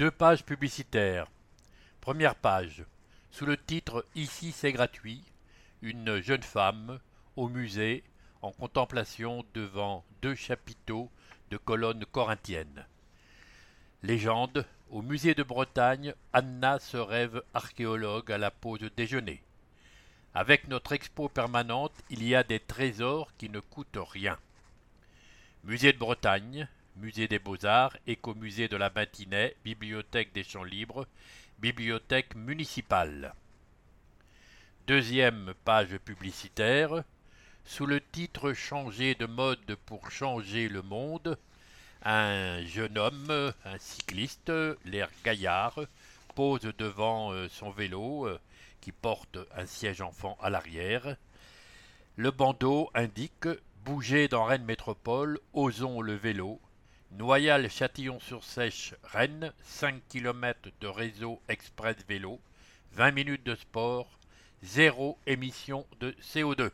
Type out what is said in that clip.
Deux pages publicitaires. Première page. Sous le titre Ici c'est gratuit, une jeune femme au musée en contemplation devant deux chapiteaux de colonnes corinthiennes. Légende au musée de Bretagne, Anna se rêve archéologue à la pause déjeuner. Avec notre expo permanente, il y a des trésors qui ne coûtent rien. Musée de Bretagne, Musée des Beaux-Arts, Écomusée de la Matinée, Bibliothèque des Champs Libres, Bibliothèque municipale. Deuxième page publicitaire. Sous le titre Changer de mode pour changer le monde, un jeune homme, un cycliste, l'air gaillard, pose devant euh, son vélo euh, qui porte un siège enfant à l'arrière. Le bandeau indique Bouger dans Rennes Métropole, osons le vélo, Noyal Châtillon-sur-Sèche, Rennes, 5 km de réseau express vélo, 20 minutes de sport, zéro émission de CO2.